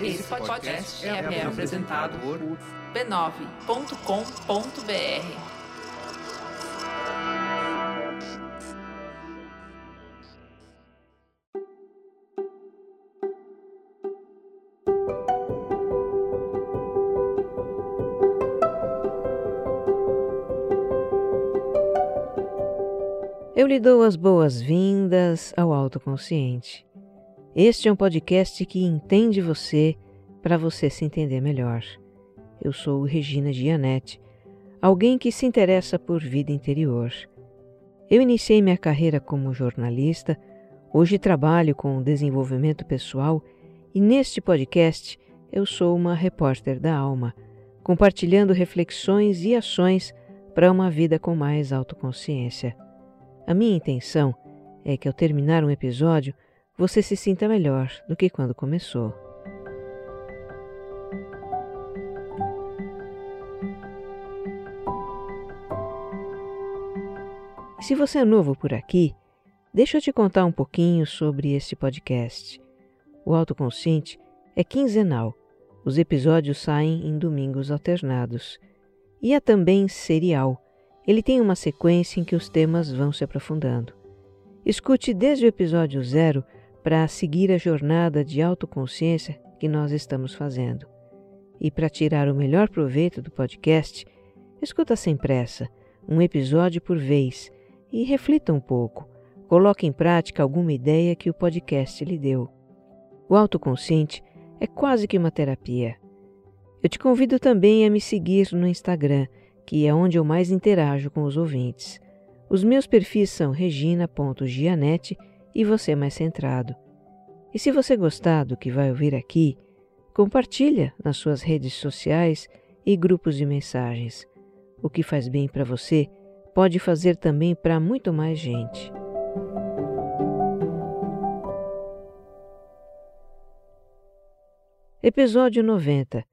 Esse podcast é, é apresentado por b9.com.br. Eu lhe dou as boas-vindas ao Autoconsciente. Este é um podcast que entende você para você se entender melhor. Eu sou Regina Gianetti, alguém que se interessa por vida interior. Eu iniciei minha carreira como jornalista, hoje trabalho com desenvolvimento pessoal e neste podcast eu sou uma repórter da alma, compartilhando reflexões e ações para uma vida com mais autoconsciência. A minha intenção é que ao terminar um episódio você se sinta melhor do que quando começou. Se você é novo por aqui, deixa eu te contar um pouquinho sobre este podcast. O Autoconsciente é quinzenal. Os episódios saem em domingos alternados. E é também serial ele tem uma sequência em que os temas vão se aprofundando. Escute desde o episódio zero para seguir a jornada de autoconsciência que nós estamos fazendo. E para tirar o melhor proveito do podcast, escuta sem pressa, um episódio por vez e reflita um pouco. Coloque em prática alguma ideia que o podcast lhe deu. O autoconsciente é quase que uma terapia. Eu te convido também a me seguir no Instagram que é onde eu mais interajo com os ouvintes. Os meus perfis são regina.gianete e você mais centrado. E se você gostar do que vai ouvir aqui, compartilha nas suas redes sociais e grupos de mensagens. O que faz bem para você pode fazer também para muito mais gente. Episódio 90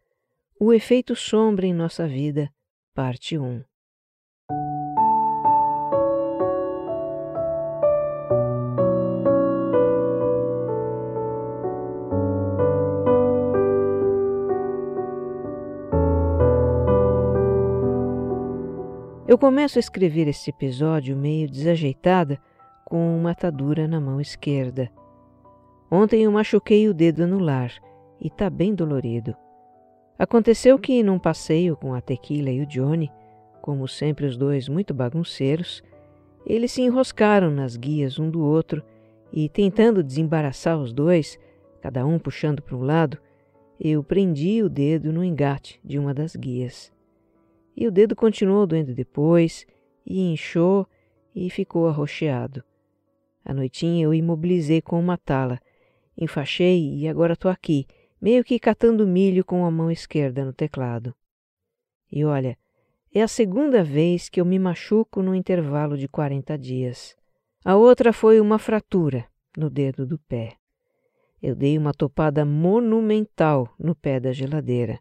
O efeito sombra em nossa vida Parte 1 Eu começo a escrever este episódio meio desajeitada, com uma atadura na mão esquerda. Ontem eu machuquei o dedo anular e está bem dolorido. Aconteceu que, num passeio com a Tequila e o Johnny, como sempre os dois muito bagunceiros, eles se enroscaram nas guias um do outro e, tentando desembaraçar os dois, cada um puxando para um lado, eu prendi o dedo no engate de uma das guias. E o dedo continuou doendo depois, e inchou e ficou arroxeado. À noitinha eu imobilizei com uma tala, enfaixei e agora estou aqui, meio que catando milho com a mão esquerda no teclado. E olha, é a segunda vez que eu me machuco no intervalo de 40 dias. A outra foi uma fratura no dedo do pé. Eu dei uma topada monumental no pé da geladeira.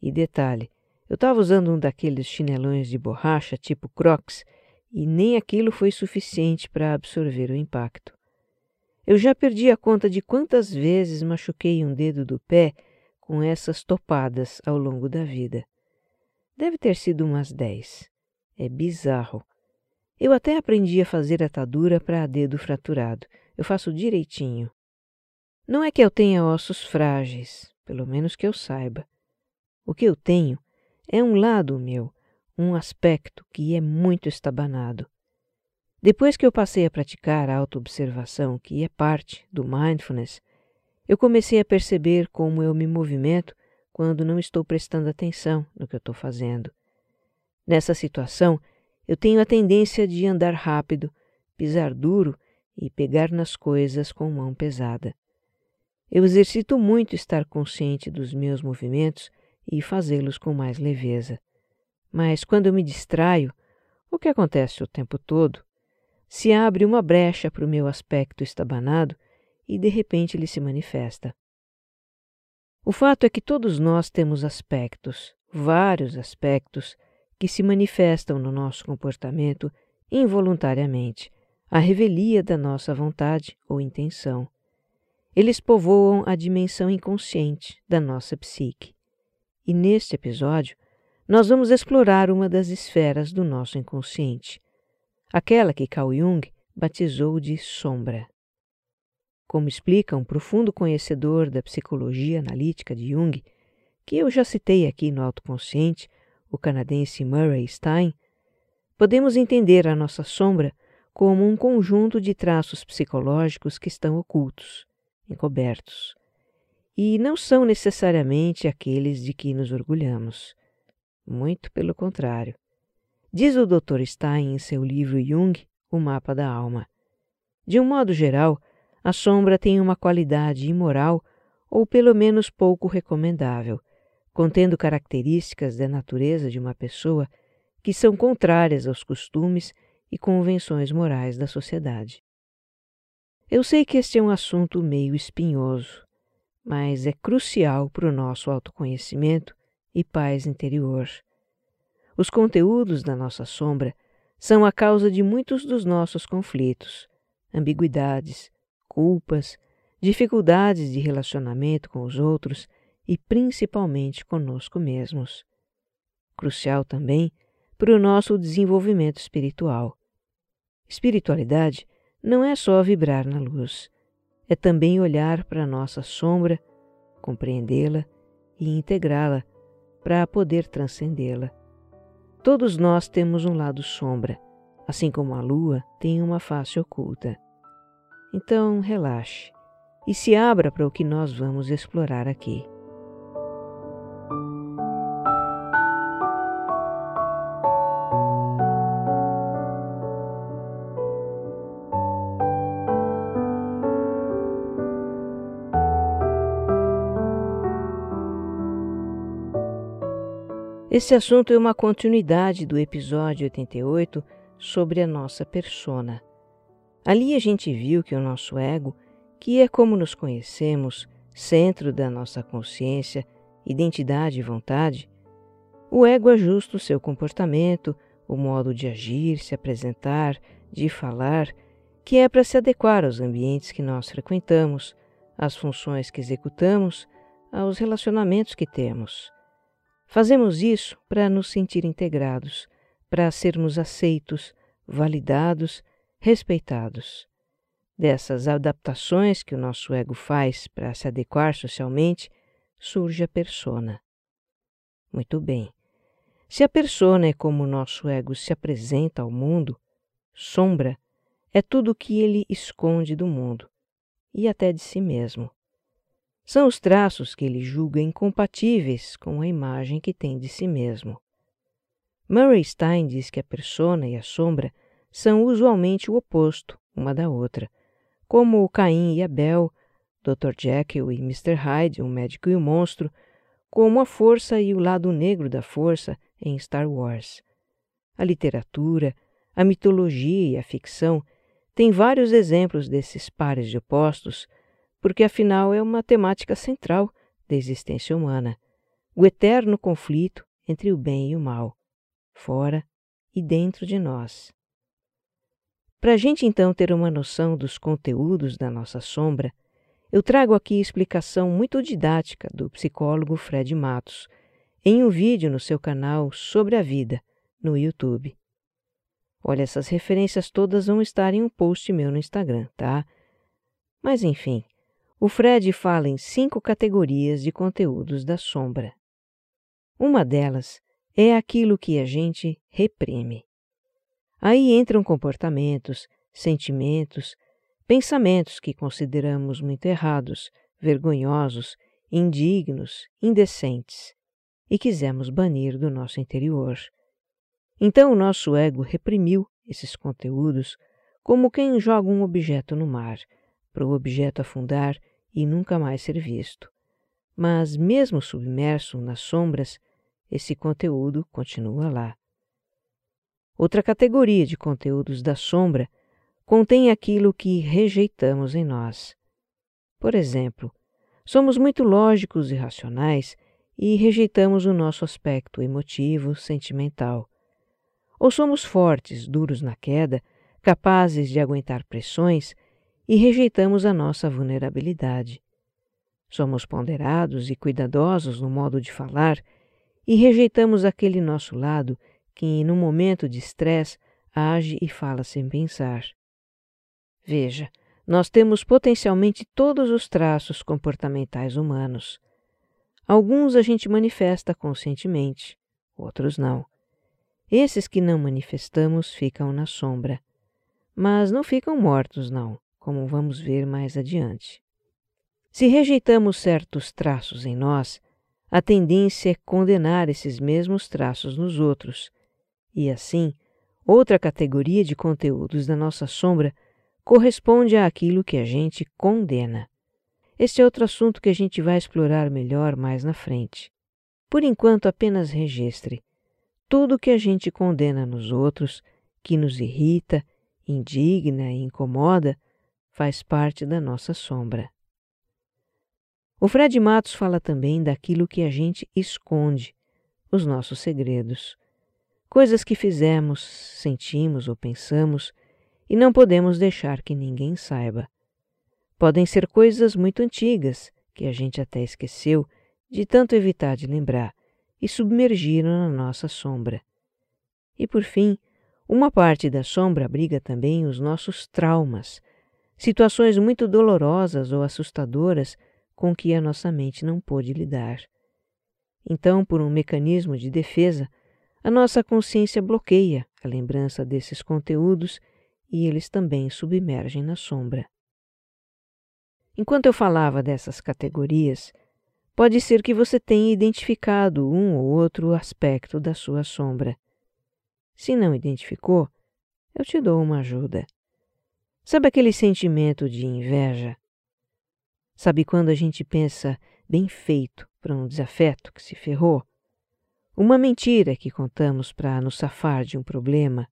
E detalhe, eu estava usando um daqueles chinelões de borracha tipo Crocs e nem aquilo foi suficiente para absorver o impacto. Eu já perdi a conta de quantas vezes machuquei um dedo do pé com essas topadas ao longo da vida. Deve ter sido umas dez. É bizarro. Eu até aprendi a fazer atadura para dedo fraturado. Eu faço direitinho. Não é que eu tenha ossos frágeis, pelo menos que eu saiba. O que eu tenho é um lado meu, um aspecto que é muito estabanado. Depois que eu passei a praticar a autoobservação, que é parte do mindfulness, eu comecei a perceber como eu me movimento quando não estou prestando atenção no que eu estou fazendo. Nessa situação, eu tenho a tendência de andar rápido, pisar duro e pegar nas coisas com mão pesada. Eu exercito muito estar consciente dos meus movimentos e fazê-los com mais leveza. Mas quando eu me distraio, o que acontece o tempo todo, se abre uma brecha para o meu aspecto estabanado e de repente ele se manifesta. O fato é que todos nós temos aspectos, vários aspectos, que se manifestam no nosso comportamento involuntariamente, à revelia da nossa vontade ou intenção. Eles povoam a dimensão inconsciente da nossa psique. E neste episódio, nós vamos explorar uma das esferas do nosso inconsciente, aquela que Carl Jung batizou de sombra. Como explica um profundo conhecedor da psicologia analítica de Jung, que eu já citei aqui no Autoconsciente, o canadense Murray Stein, podemos entender a nossa sombra como um conjunto de traços psicológicos que estão ocultos, encobertos, e não são necessariamente aqueles de que nos orgulhamos. Muito pelo contrário. Diz o Dr. Stein em seu livro Jung, O Mapa da Alma. De um modo geral, a sombra tem uma qualidade imoral ou pelo menos pouco recomendável, contendo características da natureza de uma pessoa que são contrárias aos costumes e convenções morais da sociedade. Eu sei que este é um assunto meio espinhoso, mas é crucial para o nosso autoconhecimento e paz interior. Os conteúdos da nossa sombra são a causa de muitos dos nossos conflitos, ambiguidades, culpas, dificuldades de relacionamento com os outros e principalmente conosco mesmos. Crucial também para o nosso desenvolvimento espiritual. Espiritualidade não é só vibrar na luz, é também olhar para a nossa sombra, compreendê-la e integrá-la para poder transcendê-la. Todos nós temos um lado sombra, assim como a lua tem uma face oculta. Então, relaxe e se abra para o que nós vamos explorar aqui. Esse assunto é uma continuidade do episódio 88 sobre a nossa persona. Ali a gente viu que o nosso ego, que é como nos conhecemos, centro da nossa consciência, identidade e vontade, o ego ajusta o seu comportamento, o modo de agir, se apresentar, de falar, que é para se adequar aos ambientes que nós frequentamos, às funções que executamos, aos relacionamentos que temos. Fazemos isso para nos sentir integrados, para sermos aceitos, validados, respeitados. Dessas adaptações que o nosso ego faz para se adequar socialmente, surge a persona. Muito bem. Se a persona é como o nosso ego se apresenta ao mundo, sombra é tudo o que ele esconde do mundo e até de si mesmo. São os traços que ele julga incompatíveis com a imagem que tem de si mesmo. Murray Stein diz que a persona e a sombra são usualmente o oposto uma da outra, como Caim e Abel, Dr. Jekyll e Mr. Hyde, o médico e o monstro, como a força e o lado negro da força em Star Wars. A literatura, a mitologia e a ficção têm vários exemplos desses pares de opostos porque afinal é uma temática central da existência humana, o eterno conflito entre o bem e o mal, fora e dentro de nós. Para a gente então ter uma noção dos conteúdos da nossa sombra, eu trago aqui explicação muito didática do psicólogo Fred Matos, em um vídeo no seu canal Sobre a Vida, no YouTube. Olha, essas referências todas vão estar em um post meu no Instagram, tá? Mas enfim, o Fred fala em cinco categorias de conteúdos da sombra. Uma delas é aquilo que a gente reprime. Aí entram comportamentos, sentimentos, pensamentos que consideramos muito errados, vergonhosos, indignos, indecentes e quisemos banir do nosso interior. Então o nosso ego reprimiu esses conteúdos como quem joga um objeto no mar, para o objeto afundar e nunca mais ser visto. Mas, mesmo submerso nas sombras, esse conteúdo continua lá. Outra categoria de conteúdos da sombra contém aquilo que rejeitamos em nós. Por exemplo, somos muito lógicos e racionais e rejeitamos o nosso aspecto emotivo, sentimental. Ou somos fortes, duros na queda, capazes de aguentar pressões e rejeitamos a nossa vulnerabilidade. Somos ponderados e cuidadosos no modo de falar e rejeitamos aquele nosso lado que, no momento de estresse, age e fala sem pensar. Veja, nós temos potencialmente todos os traços comportamentais humanos. Alguns a gente manifesta conscientemente, outros não. Esses que não manifestamos ficam na sombra. Mas não ficam mortos, não, como vamos ver mais adiante. Se rejeitamos certos traços em nós, a tendência é condenar esses mesmos traços nos outros, e assim, outra categoria de conteúdos da nossa sombra corresponde àquilo que a gente condena. Este é outro assunto que a gente vai explorar melhor mais na frente. Por enquanto, apenas registre tudo que a gente condena nos outros, que nos irrita, indigna e incomoda, faz parte da nossa sombra. O Fred Matos fala também daquilo que a gente esconde, os nossos segredos, coisas que fizemos, sentimos ou pensamos e não podemos deixar que ninguém saiba. Podem ser coisas muito antigas, que a gente até esqueceu de tanto evitar de lembrar, e submergiram na nossa sombra. E por fim, uma parte da sombra abriga também os nossos traumas, situações muito dolorosas ou assustadoras com que a nossa mente não pôde lidar. Então, por um mecanismo de defesa, a nossa consciência bloqueia a lembrança desses conteúdos e eles também submergem na sombra. Enquanto eu falava dessas categorias, pode ser que você tenha identificado um ou outro aspecto da sua sombra. Se não identificou, eu te dou uma ajuda. Sabe aquele sentimento de inveja? Sabe quando a gente pensa bem feito para um desafeto que se ferrou? Uma mentira que contamos para nos safar de um problema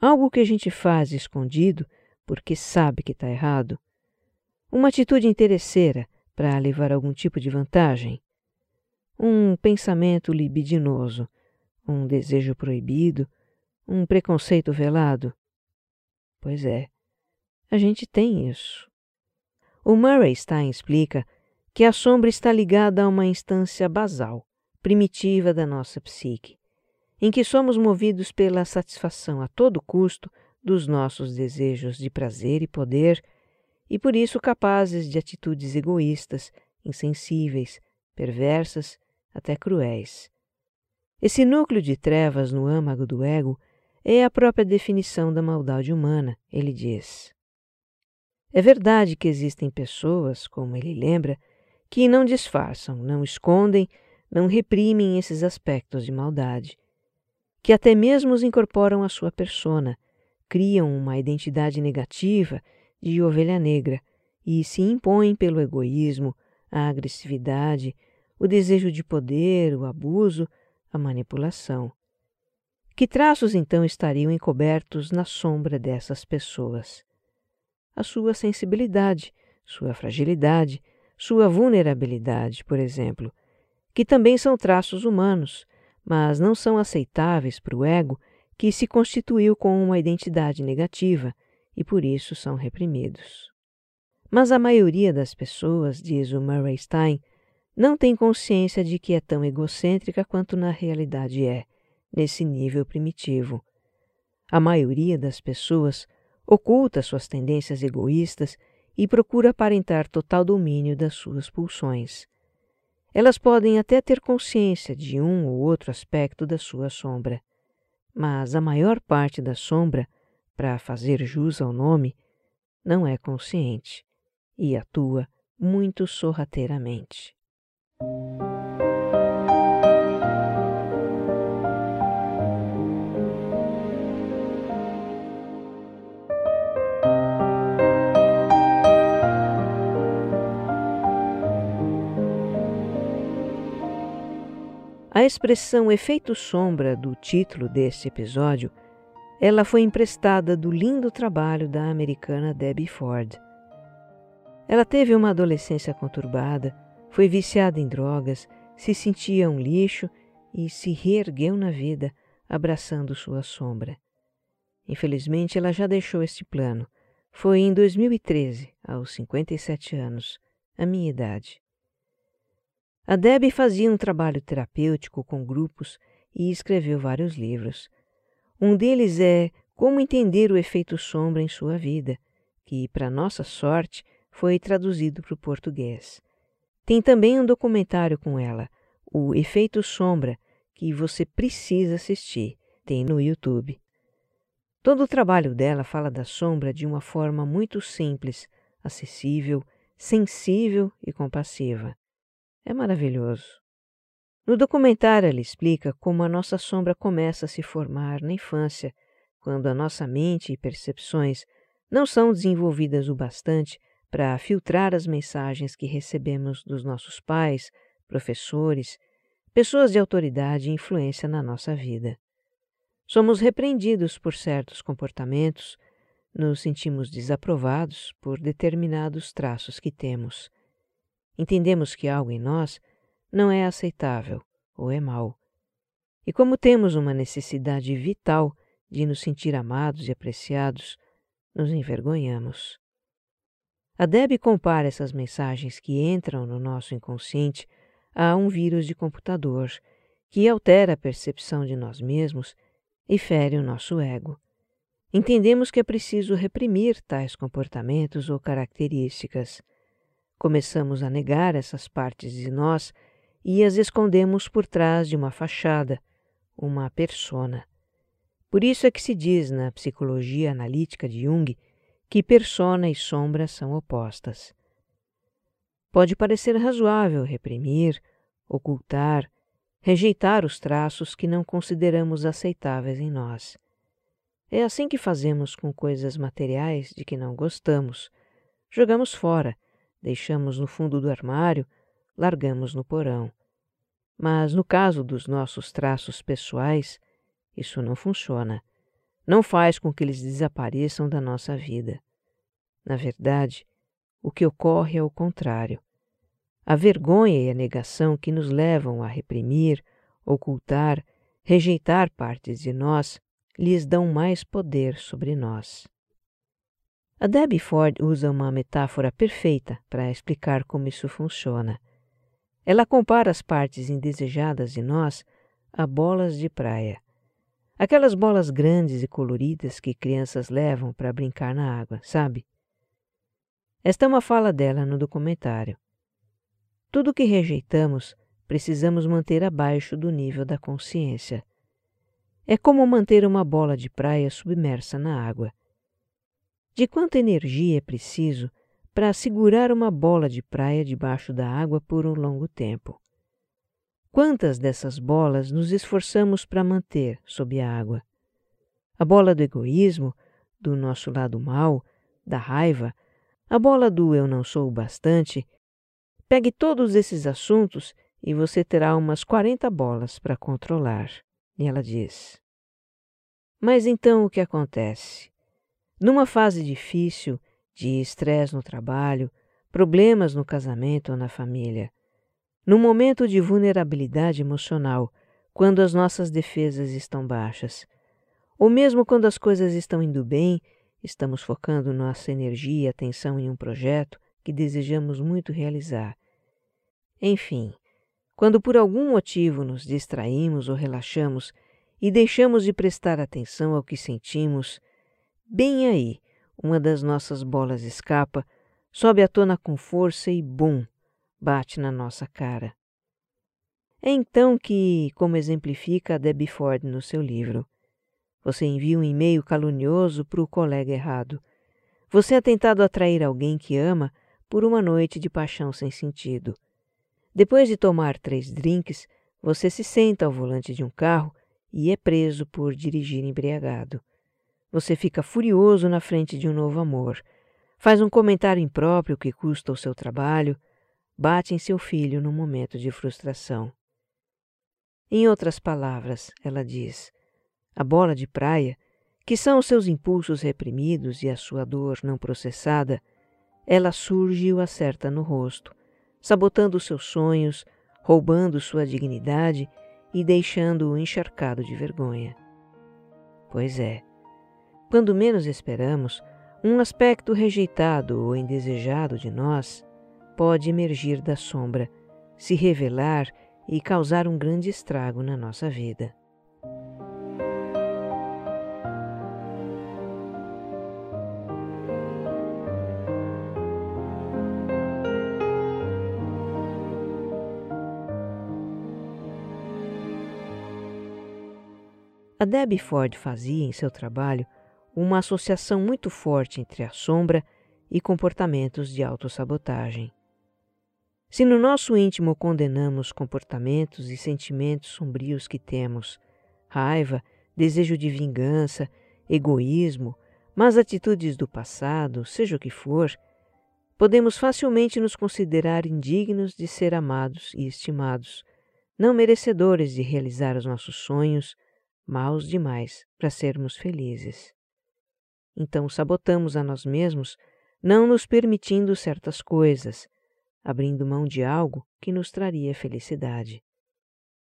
algo que a gente faz escondido porque sabe que está errado, uma atitude interesseira para levar algum tipo de vantagem, um pensamento libidinoso, um desejo proibido, um preconceito velado. Pois é, a gente tem isso. O Murray Stein explica que a sombra está ligada a uma instância basal, primitiva da nossa psique, em que somos movidos pela satisfação a todo custo dos nossos desejos de prazer e poder, e por isso capazes de atitudes egoístas, insensíveis, perversas, até cruéis. Esse núcleo de trevas no âmago do ego é a própria definição da maldade humana, ele diz. É verdade que existem pessoas, como ele lembra, que não disfarçam, não escondem, não reprimem esses aspectos de maldade que até mesmo os incorporam à sua persona, criam uma identidade negativa de ovelha negra e se impõem pelo egoísmo, a agressividade, o desejo de poder, o abuso, a manipulação. Que traços então estariam encobertos na sombra dessas pessoas? A sua sensibilidade, sua fragilidade, sua vulnerabilidade, por exemplo, que também são traços humanos, mas não são aceitáveis para o ego que se constituiu com uma identidade negativa e por isso são reprimidos. Mas a maioria das pessoas, diz o Murray Stein, não tem consciência de que é tão egocêntrica quanto na realidade é, nesse nível primitivo. A maioria das pessoas oculta suas tendências egoístas e procura aparentar total domínio das suas pulsões. Elas podem até ter consciência de um ou outro aspecto da sua sombra, mas a maior parte da sombra, para fazer jus ao nome, não é consciente e atua muito sorrateiramente. A expressão efeito sombra do título deste episódio, ela foi emprestada do lindo trabalho da americana Debbie Ford. Ela teve uma adolescência conturbada, foi viciada em drogas, se sentia um lixo e se reergueu na vida, abraçando sua sombra. Infelizmente, ela já deixou este plano, foi em 2013, aos 57 anos, a minha idade. A Debbie fazia um trabalho terapêutico com grupos e escreveu vários livros. Um deles é Como Entender o Efeito Sombra em Sua Vida, que, para nossa sorte, foi traduzido para o português. Tem também um documentário com ela, O Efeito Sombra, que você precisa assistir, tem no YouTube. Todo o trabalho dela fala da sombra de uma forma muito simples, acessível, sensível e compassiva. É maravilhoso. No documentário, ela explica como a nossa sombra começa a se formar na infância, quando a nossa mente e percepções não são desenvolvidas o bastante para filtrar as mensagens que recebemos dos nossos pais, professores, pessoas de autoridade e influência na nossa vida. Somos repreendidos por certos comportamentos, nos sentimos desaprovados por determinados traços que temos. Entendemos que algo em nós não é aceitável ou é mal. E como temos uma necessidade vital de nos sentir amados e apreciados, nos envergonhamos. A Deb compara essas mensagens que entram no nosso inconsciente a um vírus de computador que altera a percepção de nós mesmos e fere o nosso ego. Entendemos que é preciso reprimir tais comportamentos ou características. Começamos a negar essas partes de nós e as escondemos por trás de uma fachada, uma persona. Por isso é que se diz na psicologia analítica de Jung que persona e sombra são opostas. Pode parecer razoável reprimir, ocultar, rejeitar os traços que não consideramos aceitáveis em nós. É assim que fazemos com coisas materiais de que não gostamos. Jogamos fora, deixamos no fundo do armário, largamos no porão. Mas no caso dos nossos traços pessoais, isso não funciona. Não faz com que eles desapareçam da nossa vida. Na verdade, o que ocorre é o contrário. A vergonha e a negação que nos levam a reprimir, ocultar, rejeitar partes de nós lhes dão mais poder sobre nós. A Debbie Ford usa uma metáfora perfeita para explicar como isso funciona. Ela compara as partes indesejadas de nós a bolas de praia. Aquelas bolas grandes e coloridas que crianças levam para brincar na água, sabe? Esta é uma fala dela no documentário. Tudo que rejeitamos precisamos manter abaixo do nível da consciência. É como manter uma bola de praia submersa na água. De quanta energia é preciso para segurar uma bola de praia debaixo da água por um longo tempo? Quantas dessas bolas nos esforçamos para manter sob a água? A bola do egoísmo, do nosso lado mal, da raiva, a bola do eu não sou o bastante Pegue todos esses assuntos e você terá umas 40 bolas para controlar. E ela diz. Mas então o que acontece? Numa fase difícil, de estresse no trabalho, problemas no casamento ou na família, num momento de vulnerabilidade emocional, quando as nossas defesas estão baixas, ou mesmo quando as coisas estão indo bem, estamos focando nossa energia e atenção em um projeto, que desejamos muito realizar. Enfim, quando por algum motivo nos distraímos ou relaxamos e deixamos de prestar atenção ao que sentimos, bem aí uma das nossas bolas escapa, sobe à tona com força e bum, bate na nossa cara. É então que, como exemplifica a Debbie Ford no seu livro, você envia um e-mail calunioso para o colega errado. Você é tentado atrair alguém que ama por uma noite de paixão sem sentido. Depois de tomar três drinks, você se senta ao volante de um carro e é preso por dirigir embriagado. Você fica furioso na frente de um novo amor, faz um comentário impróprio que custa o seu trabalho, bate em seu filho num momento de frustração. Em outras palavras, ela diz: a bola de praia, que são os seus impulsos reprimidos e a sua dor não processada, ela surge e o acerta no rosto, sabotando seus sonhos, roubando sua dignidade e deixando-o encharcado de vergonha. Pois é, quando menos esperamos, um aspecto rejeitado ou indesejado de nós pode emergir da sombra, se revelar e causar um grande estrago na nossa vida. A Debbie Ford fazia em seu trabalho uma associação muito forte entre a sombra e comportamentos de autossabotagem. Se no nosso íntimo condenamos comportamentos e sentimentos sombrios que temos, raiva, desejo de vingança, egoísmo, mas atitudes do passado, seja o que for, podemos facilmente nos considerar indignos de ser amados e estimados, não merecedores de realizar os nossos sonhos, maus demais para sermos felizes. Então sabotamos a nós mesmos, não nos permitindo certas coisas, abrindo mão de algo que nos traria felicidade.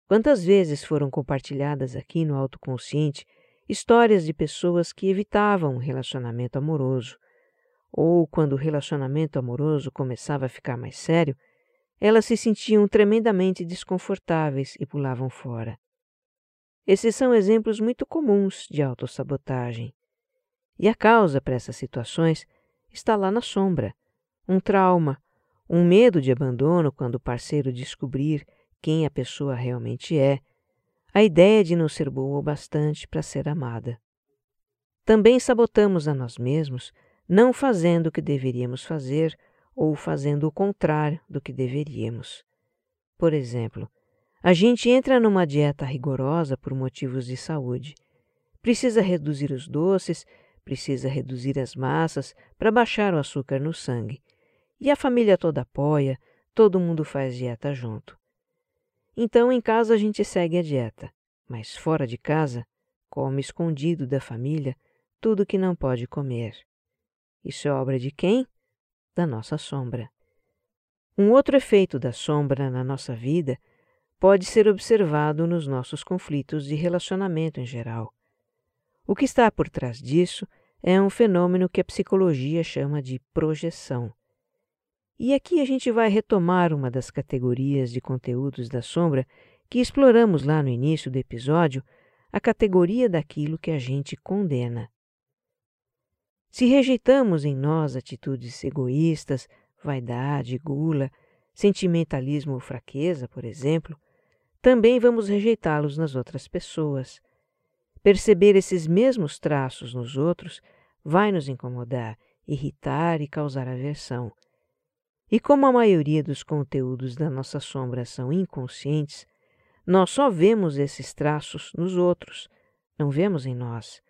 Quantas vezes foram compartilhadas aqui no autoconsciente histórias de pessoas que evitavam um relacionamento amoroso, ou quando o relacionamento amoroso começava a ficar mais sério, elas se sentiam tremendamente desconfortáveis e pulavam fora. Esses são exemplos muito comuns de autossabotagem. E a causa para essas situações está lá na sombra: um trauma, um medo de abandono quando o parceiro descobrir quem a pessoa realmente é, a ideia de não ser boa o bastante para ser amada. Também sabotamos a nós mesmos, não fazendo o que deveríamos fazer ou fazendo o contrário do que deveríamos. Por exemplo, a gente entra numa dieta rigorosa por motivos de saúde. Precisa reduzir os doces, precisa reduzir as massas para baixar o açúcar no sangue. E a família toda apoia, todo mundo faz dieta junto. Então em casa a gente segue a dieta, mas fora de casa, come escondido da família tudo que não pode comer. Isso é obra de quem? Da nossa sombra. Um outro efeito da sombra na nossa vida pode ser observado nos nossos conflitos de relacionamento em geral. O que está por trás disso é um fenômeno que a psicologia chama de projeção. E aqui a gente vai retomar uma das categorias de conteúdos da sombra que exploramos lá no início do episódio, a categoria daquilo que a gente condena. Se rejeitamos em nós atitudes egoístas, vaidade, gula, sentimentalismo ou fraqueza, por exemplo, também vamos rejeitá-los nas outras pessoas. Perceber esses mesmos traços nos outros vai nos incomodar, irritar e causar aversão. E como a maioria dos conteúdos da nossa sombra são inconscientes, nós só vemos esses traços nos outros, não vemos em nós.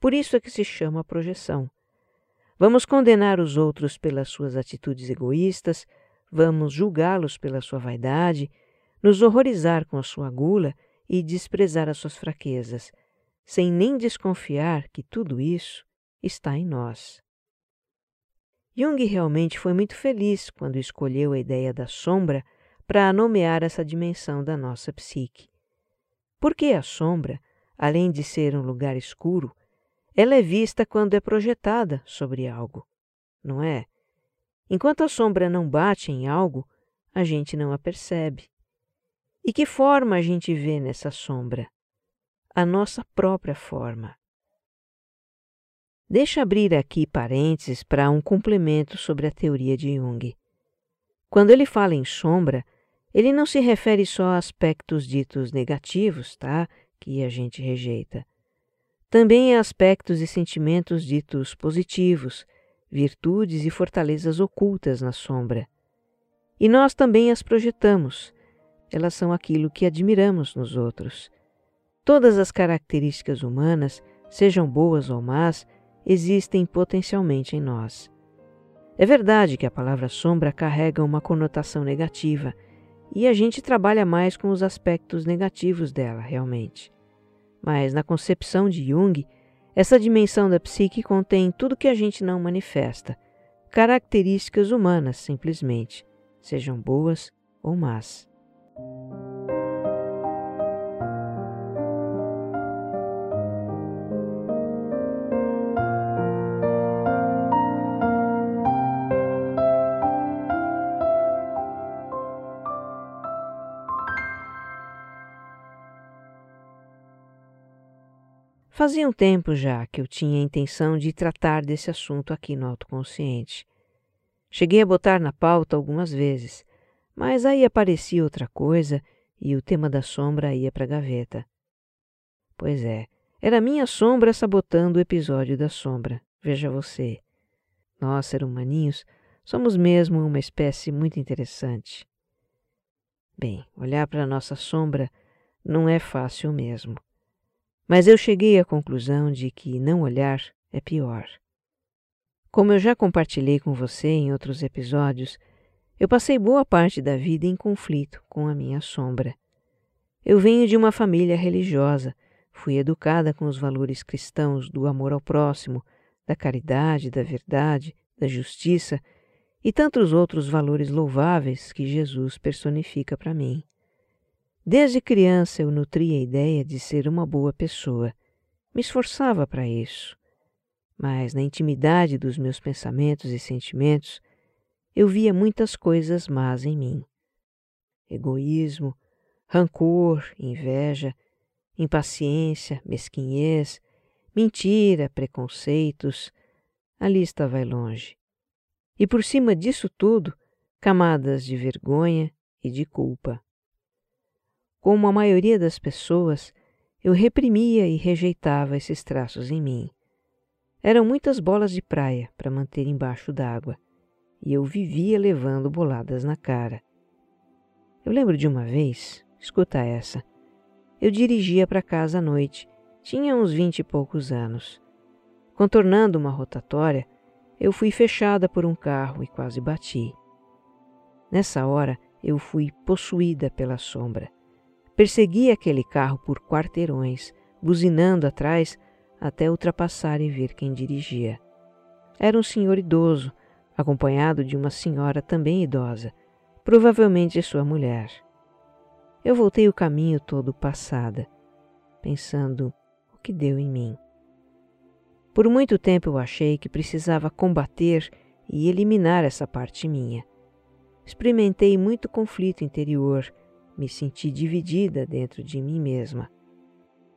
Por isso é que se chama projeção. Vamos condenar os outros pelas suas atitudes egoístas, vamos julgá-los pela sua vaidade nos horrorizar com a sua gula e desprezar as suas fraquezas, sem nem desconfiar que tudo isso está em nós. Jung realmente foi muito feliz quando escolheu a ideia da sombra para nomear essa dimensão da nossa psique. Porque a sombra, além de ser um lugar escuro, ela é vista quando é projetada sobre algo, não é? Enquanto a sombra não bate em algo, a gente não a percebe. E que forma a gente vê nessa sombra? A nossa própria forma. Deixa abrir aqui parênteses para um complemento sobre a teoria de Jung. Quando ele fala em sombra, ele não se refere só a aspectos ditos negativos, tá? Que a gente rejeita. Também a aspectos e sentimentos ditos positivos, virtudes e fortalezas ocultas na sombra. E nós também as projetamos, elas são aquilo que admiramos nos outros. Todas as características humanas, sejam boas ou más, existem potencialmente em nós. É verdade que a palavra sombra carrega uma conotação negativa e a gente trabalha mais com os aspectos negativos dela, realmente. Mas na concepção de Jung, essa dimensão da psique contém tudo que a gente não manifesta, características humanas, simplesmente, sejam boas ou más. Fazia um tempo já que eu tinha a intenção de tratar desse assunto aqui no autoconsciente. Cheguei a botar na pauta algumas vezes, mas aí aparecia outra coisa e o tema da sombra ia para a gaveta. Pois é, era minha sombra sabotando o episódio da sombra, veja você. Nós, ser humaninhos, somos mesmo uma espécie muito interessante. Bem, olhar para a nossa sombra não é fácil mesmo. Mas eu cheguei à conclusão de que não olhar é pior. Como eu já compartilhei com você em outros episódios, eu passei boa parte da vida em conflito com a minha sombra. Eu venho de uma família religiosa, fui educada com os valores cristãos do amor ao próximo, da caridade, da verdade, da justiça e tantos outros valores louváveis que Jesus personifica para mim. Desde criança eu nutria a ideia de ser uma boa pessoa. Me esforçava para isso. Mas na intimidade dos meus pensamentos e sentimentos, eu via muitas coisas más em mim: egoísmo, rancor, inveja, impaciência, mesquinhez, mentira, preconceitos. A lista vai longe. E por cima disso tudo, camadas de vergonha e de culpa. Como a maioria das pessoas, eu reprimia e rejeitava esses traços em mim. Eram muitas bolas de praia para manter embaixo d'água, e eu vivia levando boladas na cara. Eu lembro de uma vez, escuta essa, eu dirigia para casa à noite, tinha uns vinte e poucos anos. Contornando uma rotatória, eu fui fechada por um carro e quase bati. Nessa hora, eu fui possuída pela sombra. Persegui aquele carro por quarteirões, buzinando atrás até ultrapassar e ver quem dirigia. Era um senhor idoso, acompanhado de uma senhora também idosa, provavelmente sua mulher. Eu voltei o caminho todo passada, pensando o que deu em mim. Por muito tempo eu achei que precisava combater e eliminar essa parte minha. Experimentei muito conflito interior me senti dividida dentro de mim mesma.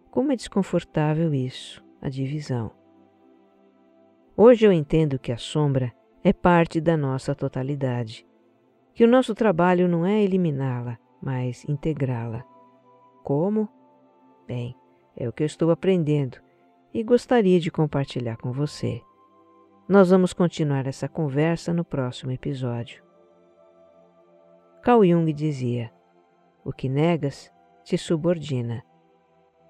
Como é desconfortável isso, a divisão. Hoje eu entendo que a sombra é parte da nossa totalidade, que o nosso trabalho não é eliminá-la, mas integrá-la. Como? Bem, é o que eu estou aprendendo e gostaria de compartilhar com você. Nós vamos continuar essa conversa no próximo episódio. Carl Jung dizia: o que negas te subordina.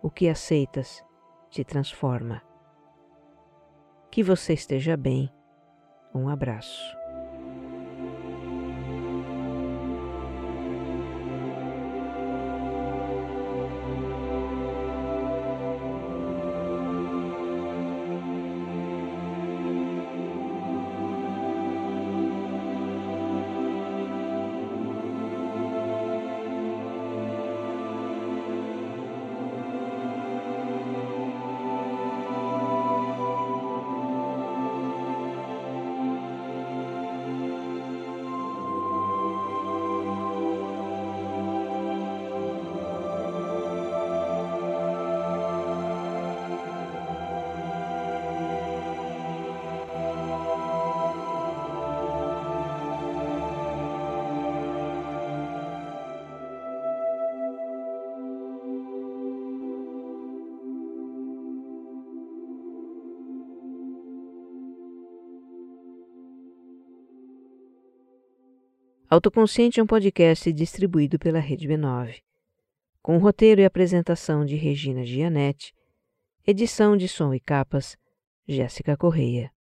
O que aceitas te transforma. Que você esteja bem. Um abraço. Autoconsciente é um podcast distribuído pela Rede B9, com roteiro e apresentação de Regina Gianetti, edição de som e capas, Jéssica Correia.